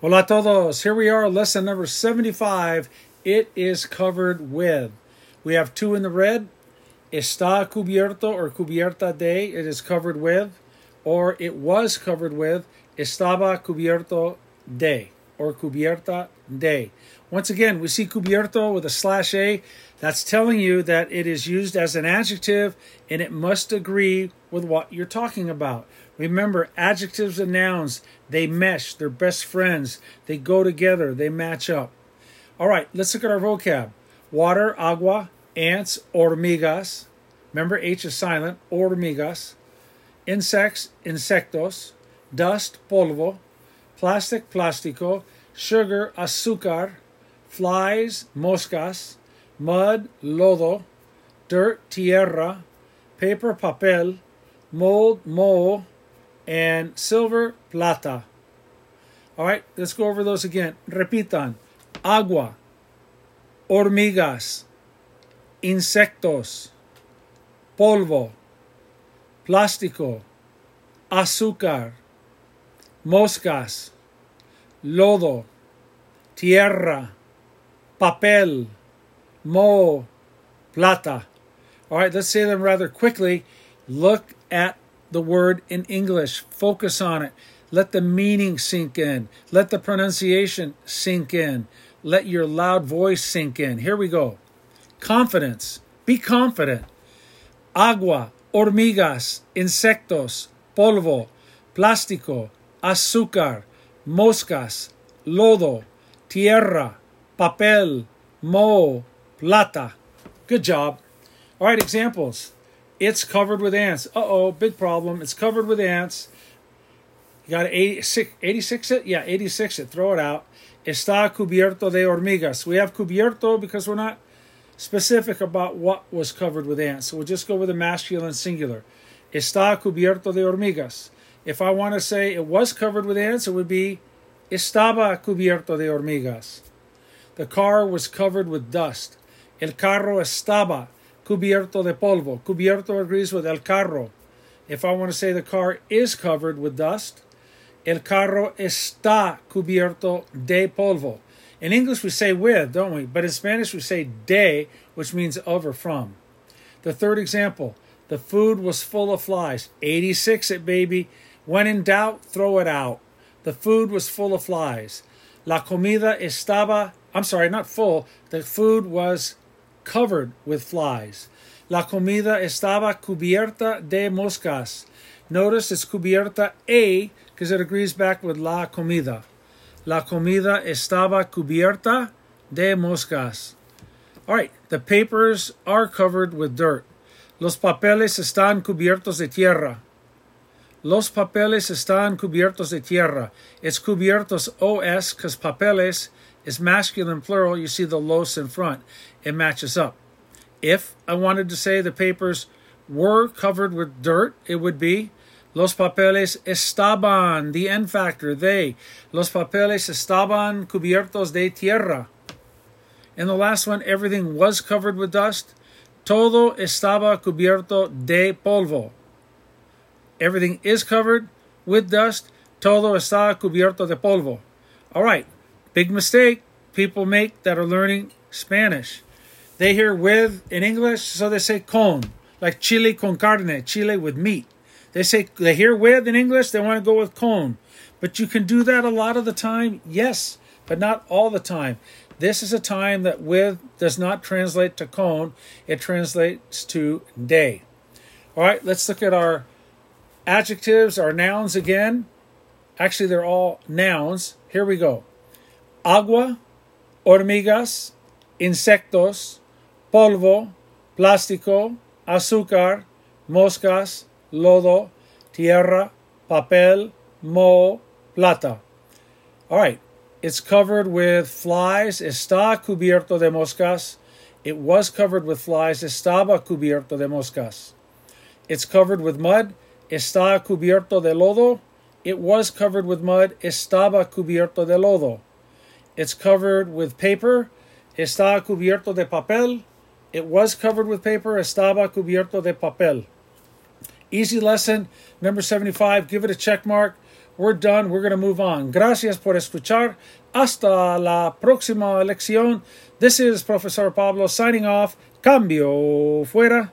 Hola todos. Here we are, lesson number 75. It is covered with. We have two in the red. Está cubierto or cubierta de. It is covered with. Or it was covered with. Estaba cubierto de or cubierta de. Once again, we see cubierto with a slash A. That's telling you that it is used as an adjective and it must agree with what you're talking about. Remember, adjectives and nouns, they mesh, they're best friends, they go together, they match up. All right, let's look at our vocab water, agua, ants, hormigas. Remember, H is silent, hormigas. Insects, insectos. Dust, polvo. Plastic, plástico. Sugar, azúcar. Flies, moscas mud, lodo, dirt, tierra, paper, papel, mold, moho, and silver, plata. All right, let's go over those again. Repitan. Agua, hormigas, insectos, polvo, plástico, azúcar, moscas, lodo, tierra, papel, mo, plata. All right, let's say them rather quickly. Look at the word in English, focus on it. Let the meaning sink in, let the pronunciation sink in, let your loud voice sink in. Here we go. Confidence. Be confident. Agua, hormigas, insectos, polvo, plástico, azúcar, moscas, lodo, tierra, papel, moho, plata. Good job. All right, examples. It's covered with ants. Uh oh, big problem. It's covered with ants. You got 86, 86 it? Yeah, 86 it. Throw it out. Está cubierto de hormigas. We have cubierto because we're not specific about what was covered with ants. So we'll just go with the masculine singular. Está cubierto de hormigas. If I want to say it was covered with ants, it would be estaba cubierto de hormigas. The car was covered with dust. El carro estaba cubierto de polvo. Cubierto agrees with el carro. If I want to say the car is covered with dust, el carro está cubierto de polvo. In English, we say with, don't we? But in Spanish, we say de, which means of or from. The third example the food was full of flies. 86 it, baby. When in doubt, throw it out. The food was full of flies. La comida estaba, I'm sorry, not full. The food was covered with flies. La comida estaba cubierta de moscas. Notice it's cubierta a because it agrees back with la comida. La comida estaba cubierta de moscas. All right, the papers are covered with dirt. Los papeles están cubiertos de tierra. Los papeles están cubiertos de tierra. It's cubiertos os because papeles is masculine plural. You see the los in front it matches up. If I wanted to say the papers were covered with dirt, it would be Los papeles estaban, the N factor, they. Los papeles estaban cubiertos de tierra. And the last one, everything was covered with dust. Todo estaba cubierto de polvo. Everything is covered with dust. Todo está cubierto de polvo. All right, big mistake people make that are learning Spanish. They hear with in English, so they say con, like chile con carne, chile with meat. They say they hear with in English, they want to go with con. But you can do that a lot of the time, yes, but not all the time. This is a time that with does not translate to con, it translates to de. All right, let's look at our adjectives, are nouns again. Actually, they're all nouns. Here we go agua, hormigas, insectos, polvo, plástico, azúcar, moscas, lodo, tierra, papel, moho, plata. All right, it's covered with flies. Está cubierto de moscas. It was covered with flies. Estaba cubierto de moscas. It's covered with mud. Está cubierto de lodo. It was covered with mud. Estaba cubierto de lodo. It's covered with paper. Está cubierto de papel. It was covered with paper. Estaba cubierto de papel. Easy lesson number 75. Give it a check mark. We're done. We're going to move on. Gracias por escuchar. Hasta la próxima lección. This is Professor Pablo signing off. Cambio fuera.